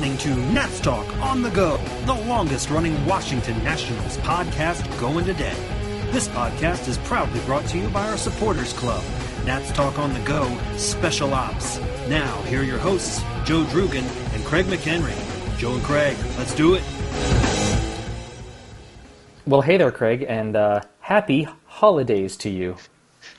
listening to Nats Talk on the Go, the longest running Washington Nationals podcast going today. This podcast is proudly brought to you by our supporters club, Nats Talk on the Go Special Ops. Now, here are your hosts, Joe Drugan and Craig McHenry. Joe and Craig, let's do it. Well, hey there, Craig, and uh, happy holidays to you.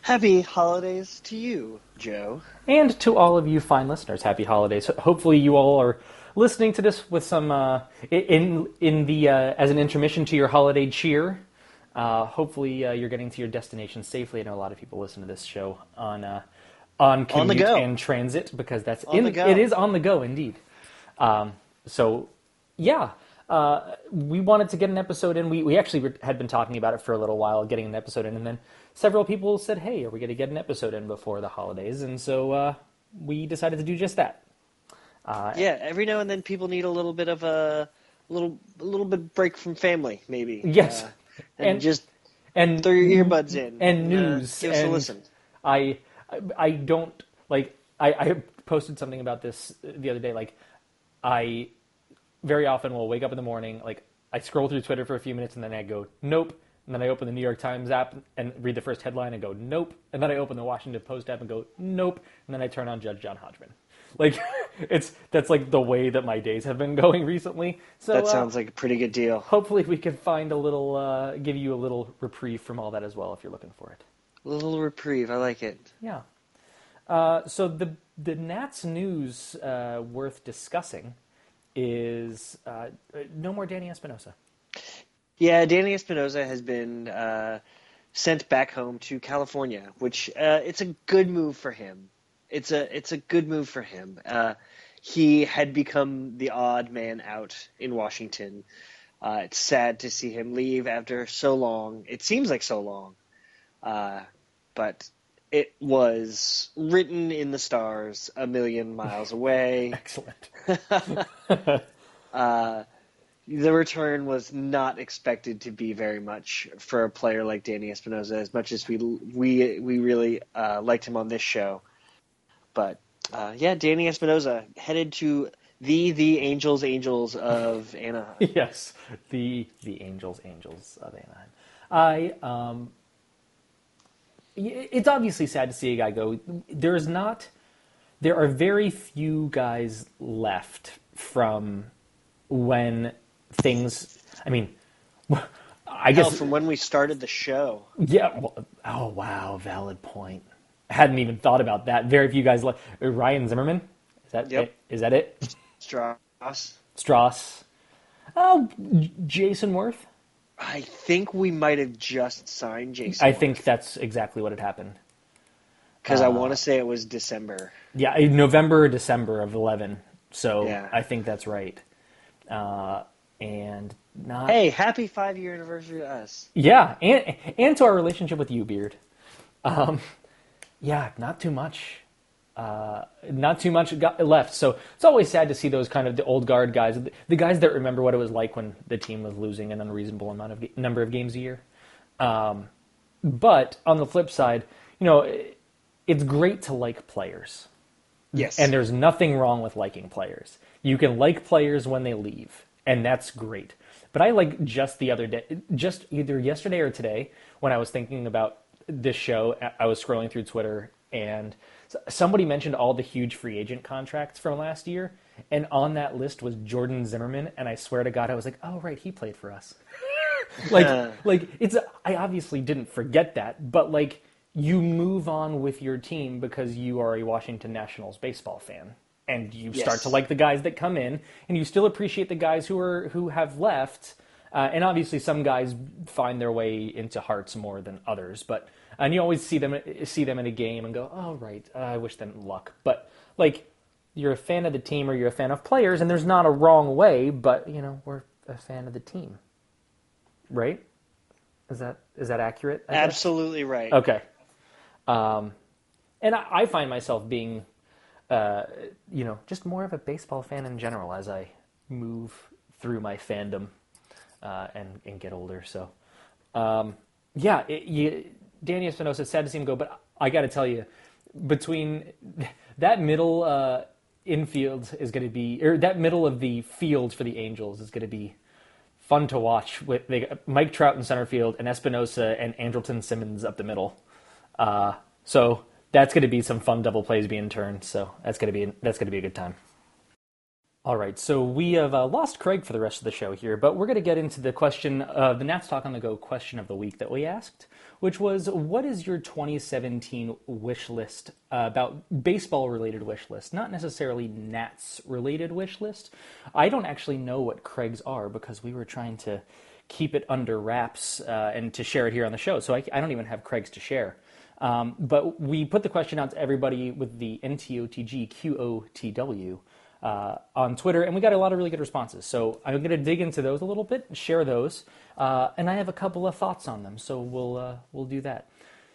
Happy holidays to you, Joe. And to all of you fine listeners, happy holidays. Hopefully, you all are listening to this with some uh, in in the uh, as an intermission to your holiday cheer. Uh, hopefully, uh, you're getting to your destination safely. I know a lot of people listen to this show on uh, on commute On the go. and transit because that's On in, the go. it is on the go indeed. Um, so, yeah, uh, we wanted to get an episode in. We we actually had been talking about it for a little while, getting an episode in, and then several people said, "Hey, are we going to get an episode in before the holidays?" And so uh, we decided to do just that. Uh, Yeah, every now and then people need a little bit of a little a little bit break from family, maybe. Yes. Uh, and, And- just and throw your earbuds in and uh, news give us a listen. I, I I don't like I, I posted something about this the other day. Like I very often will wake up in the morning, like I scroll through Twitter for a few minutes and then I go nope, and then I open the New York Times app and read the first headline and go nope, and then I open the Washington Post app and go nope, and then I turn on Judge John Hodgman. Like it's that's like the way that my days have been going recently. So That uh, sounds like a pretty good deal. hopefully we can find a little uh, give you a little reprieve from all that as well if you're looking for it. A little reprieve. I like it. Yeah. Uh, so the the Nats news uh, worth discussing is uh, no more Danny Espinosa. Yeah, Danny Espinosa has been uh, sent back home to California, which uh, it's a good move for him. It's a it's a good move for him. Uh, he had become the odd man out in Washington. Uh, it's sad to see him leave after so long. It seems like so long, uh, but it was written in the stars a million miles away. Excellent. the return was not expected to be very much for a player like Danny Espinosa, as much as we we we really uh, liked him on this show. But uh, yeah, Danny Espinosa headed to the the Angels Angels of Anaheim. yes, the the Angels Angels of Anaheim. I um, it's obviously sad to see a guy go. There's not. There are very few guys left from when things. I mean, I Hell, guess from when we started the show, Yeah. Well, oh wow, valid point. I hadn't even thought about that. Very few guys left. Ryan Zimmerman. Is that Yep. it? Is that it? Stras. Stras. Oh, Jayson Werth. I think we might have just signed Jayson. I think that's exactly what had happened. because I uh, want to say it was December. Yeah, November or December of eleven. So Yeah. I think that's right. Uh, and not. Hey, happy five year anniversary to us. Yeah, and and to our relationship with you, Beard. Um, yeah, not too much. Uh, not too much got left. So it's always sad to see those kind of the old guard guys, the guys that remember what it was like when the team was losing an unreasonable amount of number of games a year. Um, but on the flip side, you know, it- it's great to like players. Yes, And there's nothing wrong with liking players. You can like players when they leave, and that's great. But I like just the other day, just either yesterday or today, when I was thinking about this show, I was scrolling through Twitter, and somebody mentioned all the huge free agent contracts from last year, and on that list was Jordan Zimmerman, and I swear to God, I was like, oh right, he played for us. like, like it's. I obviously didn't forget that, but like you move on with your team because you are a Washington Nationals baseball fan, and you start to like the guys that come in, and you still appreciate the guys who are who have left. Uh, and obviously, some guys find their way into hearts more than others. But and you always see them see them in a game and go, "Oh, right, uh, I wish them luck." But like, you're a fan of the team or you're a fan of players, and there's not a wrong way. But you know, we're a fan of the team, right? Is that is that accurate? Absolutely right. Okay. Um, and I, I find myself being, uh, you know, just more of a baseball fan in general as I move through my fandom uh, and and get older. So, um, yeah, it, you, Danny Espinosa. Sad to see him go, but I got to tell you, between that middle uh, infield is going to be, or that middle of the field for the Angels is going to be fun to watch with they, Mike Trout in center field and Espinosa and Andrelton Simmons up the middle. Uh, so that's going to be some fun double plays being turned. So that's going to be that's going to be a good time. All right, so we have uh, lost Craig for the rest of the show here, but we're going to get into the question of the Nats Talk on the Go question of the week that we asked, which was what is your 2017 wish list uh, about baseball related wish list, not necessarily Nats related wish list. I don't actually know what Craig's are because we were trying to keep it under wraps uh, and to share it here on the show, so I, I don't even have Craig's to share. Um, but we put the question out to everybody with the NTOTGQOTW uh, on Twitter, and we got a lot of really good responses. So I'm going to dig into those a little bit, and share those, uh, and I have a couple of thoughts on them. So we'll uh, we'll do that.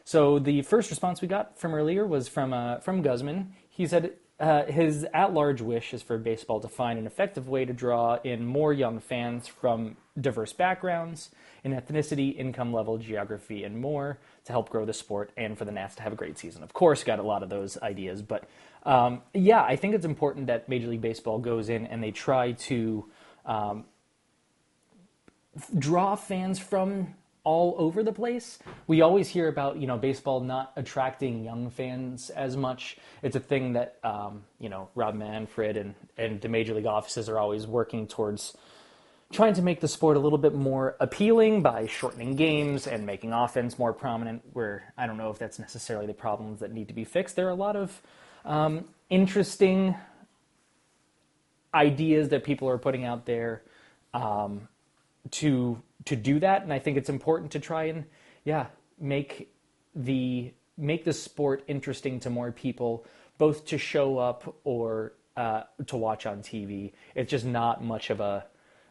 So the first response we got from earlier was from uh, from Guzman. He said uh, his at-large wish is for baseball to find an effective way to draw in more young fans from diverse backgrounds in ethnicity, income level, geography, and more to help grow the sport and for the Nats to have a great season. Of course, got a lot of those ideas, but um, yeah, I think it's important that Major League Baseball goes in and they try to um, draw fans from all over the place. We always hear about you know baseball not attracting young fans as much. It's a thing that um, you know Rob Manfred and and the major league offices are always working towards trying to make the sport a little bit more appealing by shortening games and making offense more prominent. Where I don't know if that's necessarily the problems that need to be fixed. There are a lot of um, interesting ideas that people are putting out there um, to to do that, and I think it's important to try and yeah make the make the sport interesting to more people, both to show up or uh, to watch on TV. It's just not much of a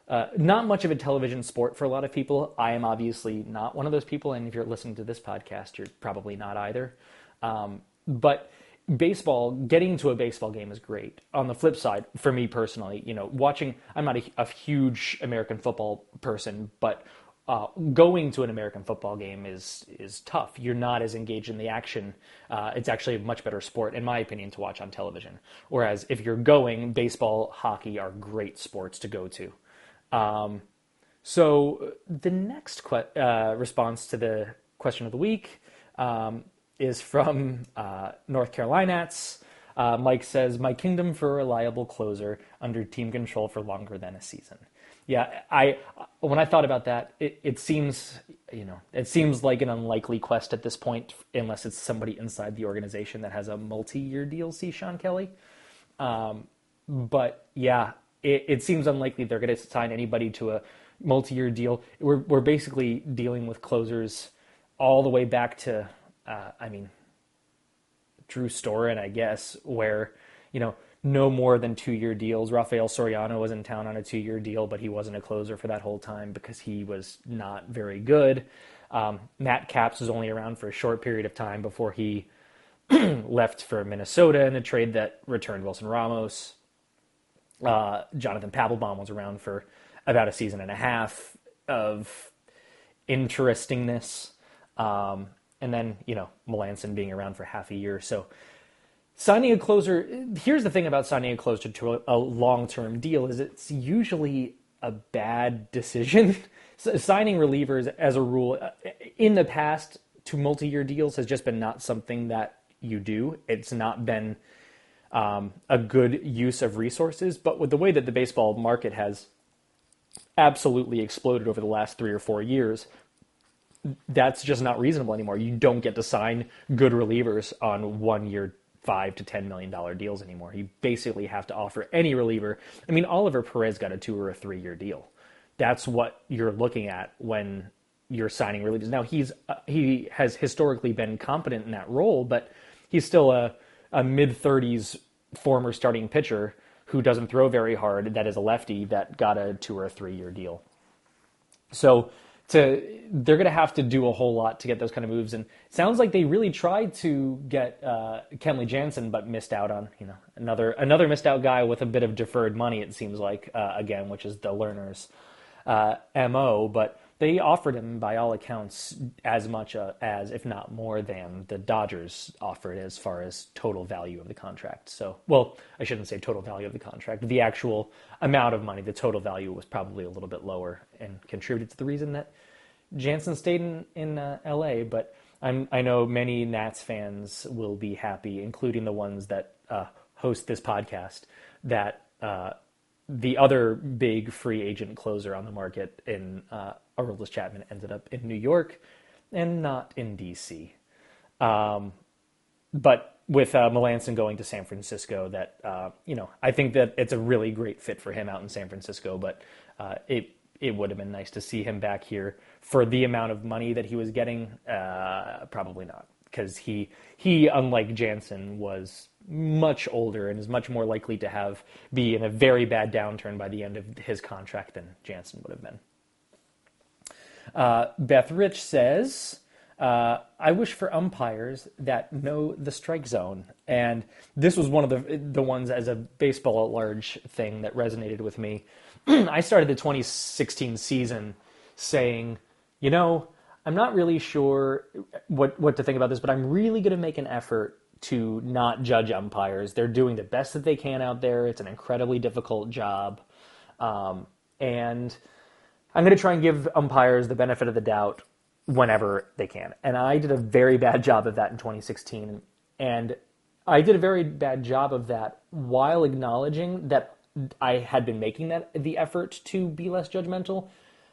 uh, not much of a television sport for a lot of people. I am obviously not one of those people, and if you're listening to this podcast, you're probably not either. Um, but baseball, getting to a baseball game is great. On the flip side, for me personally, you know, watching, I'm not a, a huge American football person, but uh, going to an American football game is is tough. You're not as engaged in the action. Uh, it's actually a much better sport, in my opinion, to watch on television. Whereas if you're going, baseball, hockey are great sports to go to. Um, so the next que- uh, response to the question of the week um, is from uh, North Carolinats. Uh, Mike says, "My kingdom for a reliable closer under team control for longer than a season." Yeah, I when I thought about that, it, it seems you know it seems like an unlikely quest at this point, unless it's somebody inside the organization that has a multi-year deal. See Shawn Kelley, um, but yeah, it, it seems unlikely they're going to sign anybody to a multi-year deal. We're we're basically dealing with closers all the way back to uh, I mean, Drew Storen, I guess, where, you know, no more than two year deals. Rafael Soriano was in town on a two year deal, but he wasn't a closer for that whole time because he was not very good. Um, Matt Capps was only around for a short period of time before he left for Minnesota in a trade that returned Wilson Ramos. Uh, Jonathan Papelbon was around for about a season and a half of interestingness. Um, and then you know Melancon being around for half a year. So signing a closer. Here's the thing about signing a closer to a, a long term deal is it's usually a bad decision. signing relievers, as a rule, uh, in the past to multi year deals has just been not something that you do. It's not been um, a good use of resources. But with the way that the baseball market has absolutely exploded over the last three or four years, that's just not reasonable anymore. You don't get to sign good relievers on one year five to ten million dollar deals anymore. You basically have to offer any reliever. I mean, Oliver Perez got a two or a three year deal. That's what you're looking at when you're signing relievers. Now he's uh, he has historically been competent in that role, but he's still a, a mid thirties former starting pitcher who doesn't throw very hard. That is a lefty that got a two or a three year deal. So to they're going to have to do a whole lot to get those kind of moves. And sounds like they really tried to get uh, Kenley Jansen, but missed out on you know another another missed out guy with a bit of deferred money. It seems like uh, again, which is the Lerners' uh, mo. But they offered him, by all accounts, as much uh, as, if not more than, the Dodgers offered as far as total value of the contract. So, well, I shouldn't say total value of the contract. The actual amount of money, the total value was probably a little bit lower and contributed to the reason that Jansen stayed in, in uh, LA. But I'm, I know many Nats fans will be happy, including the ones that uh, host this podcast, that uh, the other big free agent closer on the market in uh, Aroldis Chapman ended up in New York and not in DC. Um, but with uh, Melancon going to San Francisco, that uh, you know, I think that it's a really great fit for him out in San Francisco. But uh, it it would have been nice to see him back here for the amount of money that he was getting. Uh, probably not, because he he, unlike Jansen, was much older and is much more likely to have be in a very bad downturn by the end of his contract than Jansen would have been. Uh, Beth Rich says, uh, I wish for umpires that know the strike zone. And this was one of the, the ones as a baseball at large thing that resonated with me. I started the 2016 season saying, you know, I'm not really sure what, what to think about this, but I'm really going to make an effort to not judge umpires. They're doing the best that they can out there. It's an incredibly difficult job. Um, and I'm going to try and give umpires the benefit of the doubt whenever they can. And I did a very bad job of that in 2016. And I did a very bad job of that while acknowledging that I had been making that the effort to be less judgmental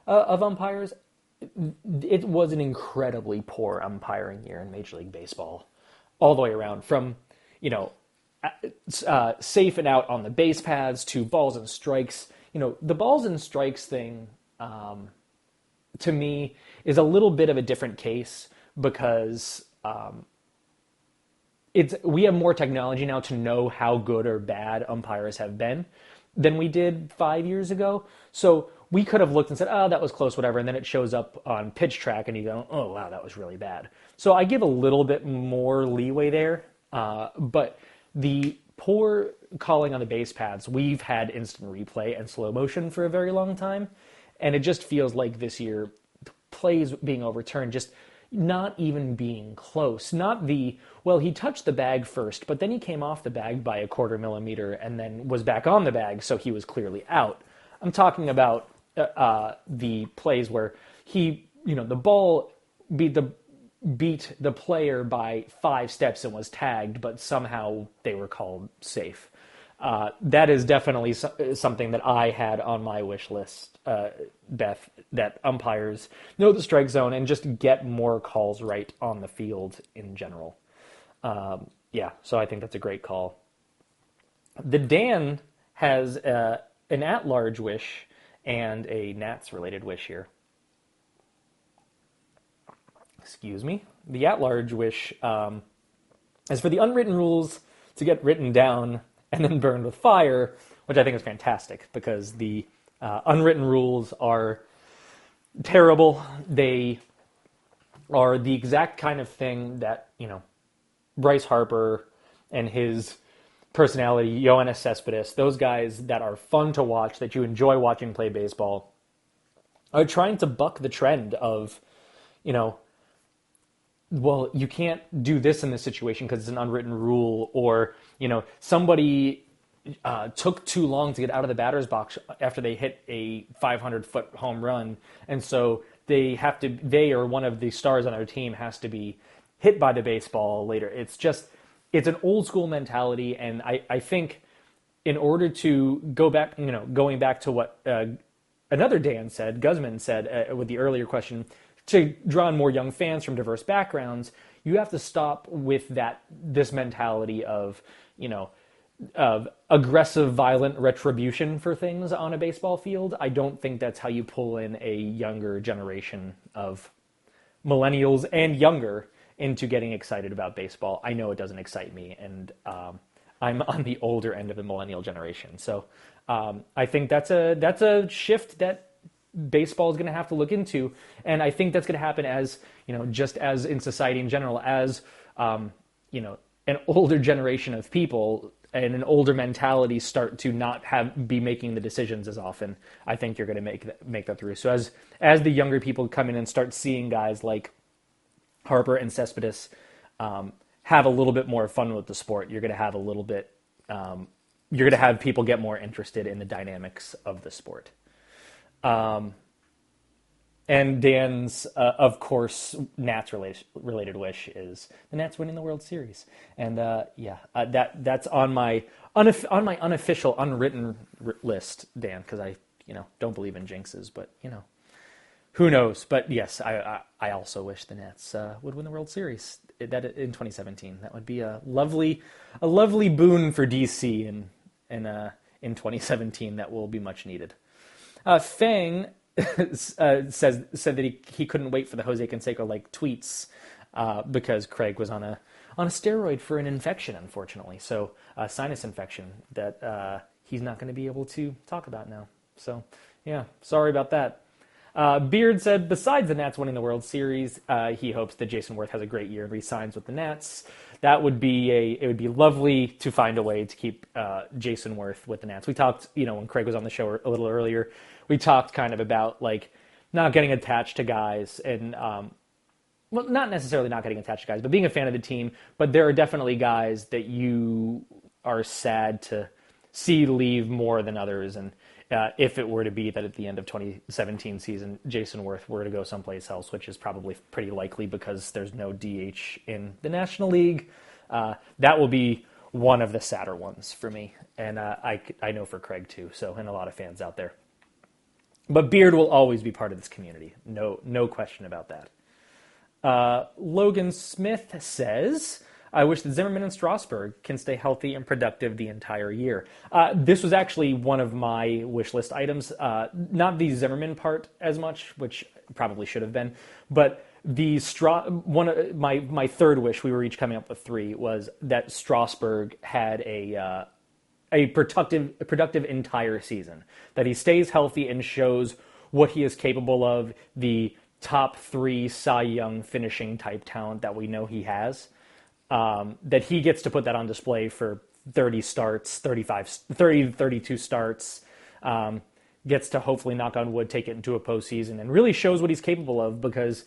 uh, of umpires. It was an incredibly poor umpiring year in Major League Baseball, all the way around. From you know, uh, safe and out on the base paths to balls and strikes. You know, the balls and strikes thing um, to me is a little bit of a different case because um, it's we have more technology now to know how good or bad umpires have been than we did five years ago. So we could have looked and said, "Oh, that was close, whatever," and then it shows up on pitch track, and you go, "Oh, wow, that was really bad." So I give a little bit more leeway there, uh, but the poor calling on the base paths, we've had instant replay and slow motion for a very long time. And it just feels like this year, plays being overturned, just not even being close. Not the, well, he touched the bag first, but then he came off the bag by a quarter millimeter and then was back on the bag, so he was clearly out. I'm talking about uh, uh, the plays where he, you know, the ball beat the beat the player by five steps and was tagged, but somehow they were called safe. Uh, that is definitely so- something that I had on my wish list, uh, Beth, that umpires know the strike zone and just get more calls right on the field in general. Um, yeah, so I think that's a great call. The Dan has uh, an at large wish and a Nats related wish here. Excuse me. The at large wish um, is for the unwritten rules to get written down and then burned with fire, which I think is fantastic because the uh, unwritten rules are terrible. They are the exact kind of thing that, you know, Bryce Harper and his personality, Yoenis Cespedes, those guys that are fun to watch, that you enjoy watching play baseball, are trying to buck the trend of, you know, well, you can't do this in this situation because it's an unwritten rule, or you know, somebody uh, took too long to get out of the batter's box after they hit a 500 foot home run, and so they have to, they or one of the stars on their team has to be hit by the baseball later. It's just, it's an old school mentality, and I, I think in order to go back, you know, going back to what uh, another Dan said, Guzman said uh, with the earlier question, to draw in more young fans from diverse backgrounds, you have to stop with that this mentality of you know of aggressive, violent retribution for things on a baseball field. I don't think that's how you pull in a younger generation of millennials and younger into getting excited about baseball. I know it doesn't excite me, and um, I'm on the older end of the millennial generation. So um, I think that's a that's a shift that baseball is going to have to look into. And I think that's going to happen as, you know, just as in society in general, as, um, you know, an older generation of people and an older mentality start to not have be making the decisions as often, I think you're going to make that, make that through. So as as the younger people come in and start seeing guys like Harper and Cespedes um, have a little bit more fun with the sport, you're going to have a little bit. Um, you're going to have people get more interested in the dynamics of the sport. Um, and Dan's, uh, of course, Nats related, related wish is the Nats winning the World Series, and uh, yeah, uh, that that's on my unof- on my unofficial, unwritten r- list, Dan, because I you know don't believe in jinxes, but you know who knows. But yes, I I, I also wish the Nats uh, would win the World Series that in 2017. That would be a lovely a lovely boon for DC in in uh, in 2017. That will be much needed. Uh, Fang uh, says said that he, he couldn't wait for the Jose Canseco like tweets uh, because Craig was on a on a steroid for an infection, unfortunately. So a sinus infection that uh, he's not going to be able to talk about now. So yeah, sorry about that. Uh, Beard said, besides the Nats winning the World Series, uh, he hopes that Jayson Werth has a great year and resigns with the Nats. That would be a it would be lovely to find a way to keep Jayson Werth with the Nats. We talked, you know, when Craig was on the show a little earlier we talked kind of about like not getting attached to guys and um, well, not necessarily not getting attached to guys, but being a fan of the team. But there are definitely guys that you are sad to see leave more than others. And uh, if it were to be that at the end of 2017 season, Jayson Werth were to go someplace else, which is probably pretty likely because there's no DH in the National League, uh, that will be one of the sadder ones for me. And uh, I, I know for Craig too. So, and a lot of fans out there. But Beard will always be part of this community. No, no question about that. Uh, Logan Smith says, I wish that Zimmerman and Strasburg can stay healthy and productive the entire year. Uh, this was actually one of my wish list items. Uh, not the Zimmerman part as much, which probably should have been, but the Stra- one of my my third wish. We were each coming up with three. Was that Strasburg had a uh, a productive productive entire season. That he stays healthy and shows what he is capable of, the top three Cy Young finishing type talent that we know he has. Um, that he gets to put that on display for 30 starts, 35, 30, 32 starts. Um, gets to hopefully knock on wood, take it into a postseason, and really shows what he's capable of because.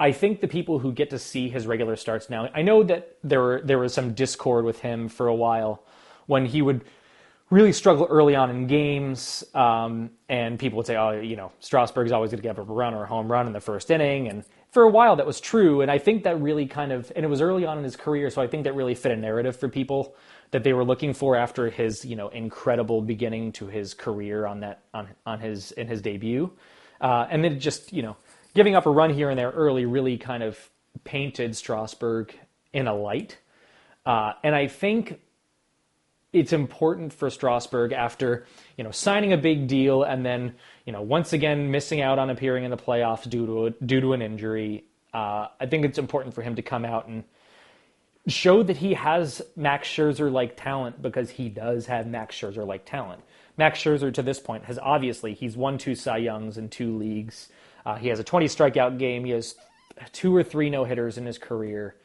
I think the people who get to see his regular starts now, I know that there were, there was some discord with him for a while when he would really struggle early on in games, um, and people would say, "Oh, you know, Strasburg's always going to give up a run or a home run in the first inning," and for a while that was true, and I think that really kind of, and it was early on in his career, so I think that really fit a narrative for people that they were looking for after his, you know, incredible beginning to his career on that on on his in his debut, uh, and then just you know giving up a run here and there early really kind of painted Strasburg in a light, uh, and I think it's important for Strasburg after you know signing a big deal and then you know once again missing out on appearing in the playoffs due to a, due to an injury. Uh, I think it's important for him to come out and show that he has Max Scherzer like talent because he does have Max Scherzer like talent. Max Scherzer to this point has obviously he's won two Cy Youngs in two leagues. Uh, he has a 20 strikeout game. He has two or three no hitters in his career.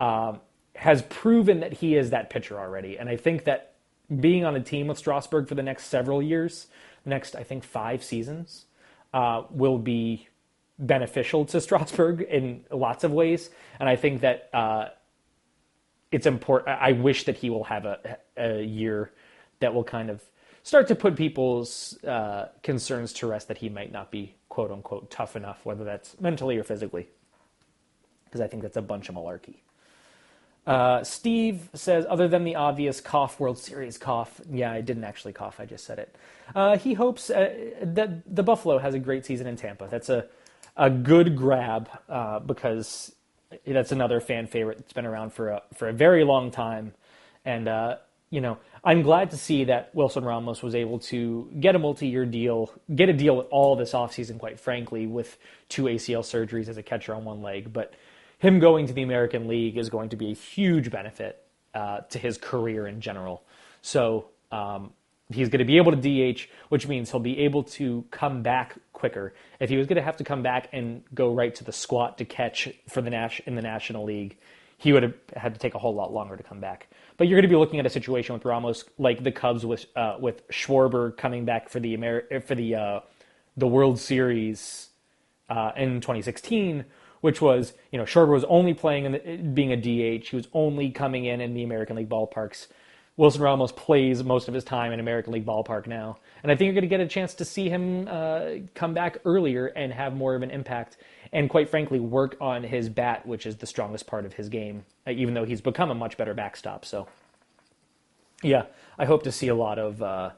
Um, has proven that he is that pitcher already, and I think that being on a team with Strasburg for the next several years, next I think five seasons, uh, will be beneficial to Strasburg in lots of ways. And I think that uh, it's important. I wish that he will have a, a year that will kind of start to put people's uh, concerns to rest that he might not be quote unquote tough enough, whether that's mentally or physically. Because I think that's a bunch of malarkey. Uh, Steve says, other than the obvious cough World Series cough, yeah, I didn't actually cough, I just said it. Uh, he hopes uh, that the Buffalo has a great season in Tampa. That's a, a good grab uh, because that's another fan favorite that's been around for a, for a very long time. And, uh, you know, I'm glad to see that Wilson Ramos was able to get a multi year deal, get a deal at all this offseason, quite frankly, with two ACL surgeries as a catcher on one leg. But him going to the American League is going to be a huge benefit uh, to his career in general. So um, he's going to be able to DH, which means he'll be able to come back quicker. If he was going to have to come back and go right to the squat to catch for the Nats in the National League, he would have had to take a whole lot longer to come back. But you're going to be looking at a situation with Ramos like the Cubs with uh, with Schwarber coming back for the Ameri- for the uh, the World Series uh, in 2016, which was you know Schwarber was only playing in the, being a DH. He was only coming in in the American League ballparks. Wilson Ramos plays most of his time in American League ballpark now, and I think you're going to get a chance to see him uh, come back earlier and have more of an impact, and quite frankly, work on his bat, which is the strongest part of his game. Uh, even though he's become a much better backstop, so yeah, I hope to see a lot of, uh,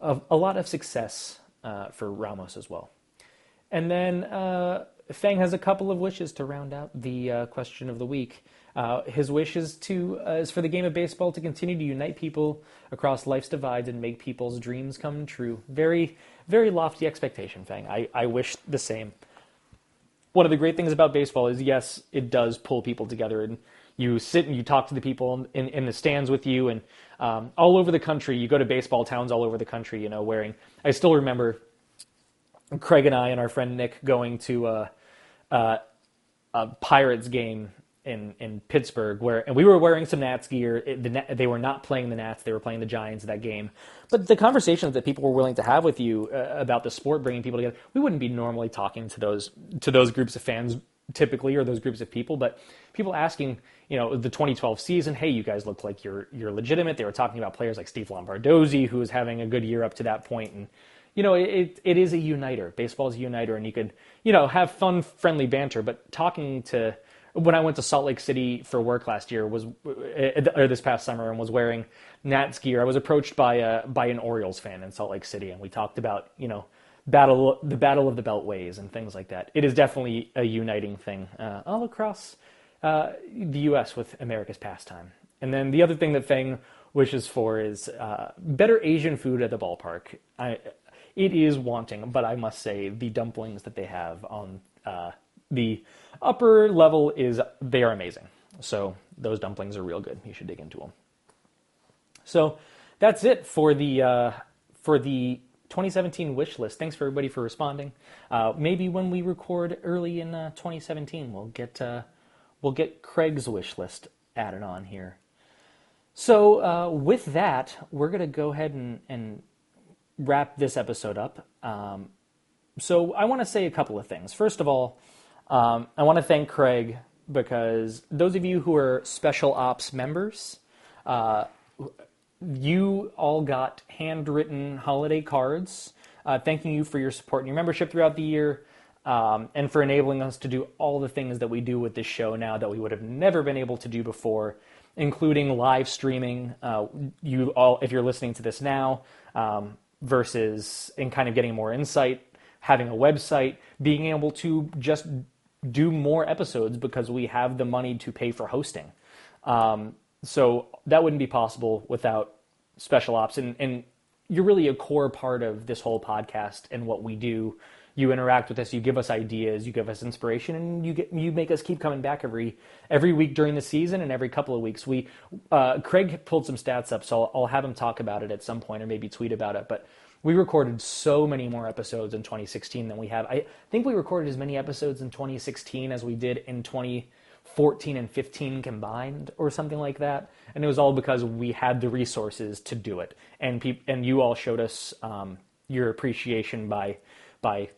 of a lot of success uh, for Ramos as well. And then uh, Fang has a couple of wishes to round out the uh, question of the week. Uh, his wish is to uh, is for the game of baseball to continue to unite people across life's divides and make people's dreams come true. Very, very lofty expectation, Fang. I, I wish the same. One of the great things about baseball is yes, it does pull people together, and you sit and you talk to the people in, in the stands with you, and um, all over the country. You go to baseball towns all over the country. You know, wearing. I still remember Craig and I and our friend Nick going to a, a, a Pirates game in in Pittsburgh, where and we were wearing some Nats gear. It, the, they were not playing the Nats; they were playing the Giants that game. But the conversations that people were willing to have with you uh, about the sport, bringing people together, we wouldn't be normally talking to those to those groups of fans typically, or those groups of people. But people asking, you know, the 2012 season, hey, you guys look like you're you're legitimate. They were talking about players like Steve Lombardozzi, who was having a good year up to that point, and you know, it, it is a uniter. Baseball is a uniter, and you could, you know, have fun, friendly banter. But talking to when I went to Salt Lake City for work last year was or this past summer and was wearing Nats gear. I was approached by a by an Orioles fan in Salt Lake City, and we talked about you know battle the battle of the beltways and things like that. It is definitely a uniting thing uh, all across uh, the U.S. with America's pastime. And then the other thing that Fang wishes for is uh, better Asian food at the ballpark. I, it is wanting, but I must say the dumplings that they have on uh, the upper level is they are amazing. So those dumplings are real good. You should dig into them. So that's it for the uh, for the 2017 wish list. Thanks for everybody for responding. Uh, maybe when we record early in uh, 2017, we'll get uh, we'll get Craig's wish list added on here. So uh, with that, we're gonna go ahead and, and wrap this episode up. Um, so I want to say a couple of things. First of all, um, I want to thank Craig because those of you who are special ops members, uh, you all got handwritten holiday cards uh, thanking you for your support and your membership throughout the year. Um, and for enabling us to do all the things that we do with this show now that we would have never been able to do before, including live streaming. Uh, you all, if you're listening to this now, um, versus in kind of getting more insight, having a website, being able to just do more episodes because we have the money to pay for hosting. Um, so that wouldn't be possible without special ops. And, and you're really a core part of this whole podcast and what we do. You interact with us, you give us ideas, you give us inspiration, and you get you make us keep coming back every every week during the season and every couple of weeks. We uh, Craig pulled some stats up, so I'll, I'll have him talk about it at some point or maybe tweet about it. But we recorded so many more episodes in 2016 than we have. I think we recorded as many episodes in 2016 as we did in 2014 and 15 combined, or something like that. And it was all because we had the resources to do it, and pe- and you all showed us um, your appreciation by by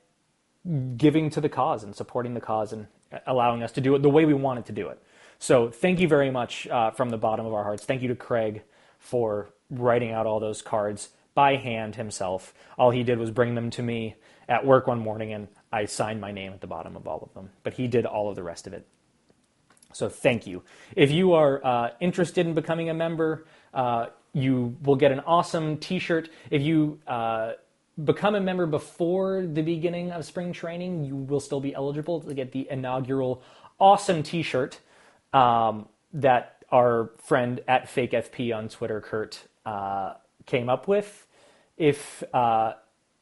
giving to the cause and supporting the cause and allowing us to do it the way we wanted to do it. So thank you very much uh, from the bottom of our hearts. Thank you to Craig for writing out all those cards by hand himself. All he did was bring them to me at work one morning, and I signed my name at the bottom of all of them. But he did all of the rest of it. So thank you. If you are uh, interested in becoming a member, uh, you will get an awesome T-shirt. If you uh, become a member before the beginning of spring training, you will still be eligible to get the inaugural awesome T-shirt um, that our friend at FakeFP on Twitter, Kurt, uh, came up with. If uh,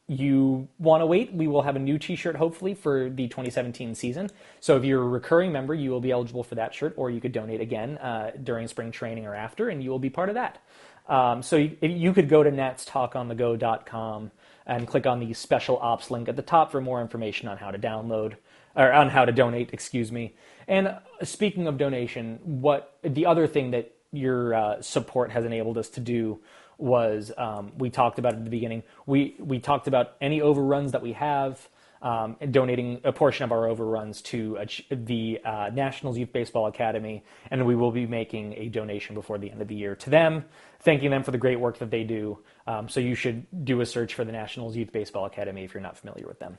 you want to wait, we will have a new T-shirt hopefully for the 2017 season. So if you're a recurring member, you will be eligible for that shirt, or you could donate again uh, during spring training or after, and you will be part of that. Um, so you, you, could go to natstalkonthego.com and click on the special ops link at the top for more information on how to download or on how to donate. Excuse me. And speaking of donation, what the other thing that your uh, support has enabled us to do was um, we talked about at the beginning. We we talked about any overruns that we have. Um, donating a portion of our overruns to the uh, Nationals Youth Baseball Academy, and we will be making a donation before the end of the year to them, thanking them for the great work that they do. Um, so you should do a search for the Nationals Youth Baseball Academy if you're not familiar with them.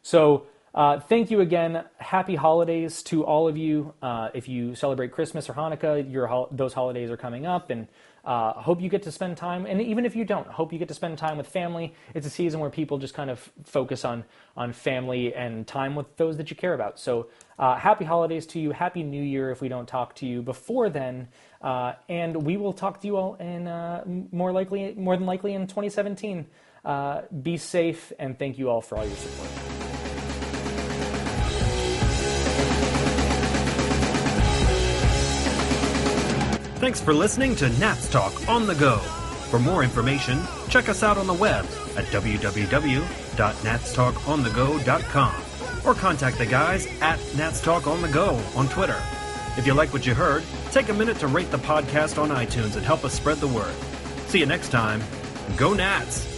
So uh, thank you again. Happy holidays to all of you. Uh, if you celebrate Christmas or Hanukkah, your ho- those holidays are coming up, and uh, hope you get to spend time. And even if you don't, hope you get to spend time with family. It's a season where people just kind of focus on on family and time with those that you care about. So uh, happy holidays to you. Happy New Year if we don't talk to you before then. Uh, and we will talk to you all in uh, more likely, more than likely in 2017. be safe, and thank you all for all your support. Thanks for listening to Nats Talk on the Go. For more information, check us out on the web at www.natstalkonthego.com or contact the guys at Nats Talk on the Go on Twitter. If you like what you heard, take a minute to rate the podcast on iTunes and help us spread the word. See you next time. Go Nats!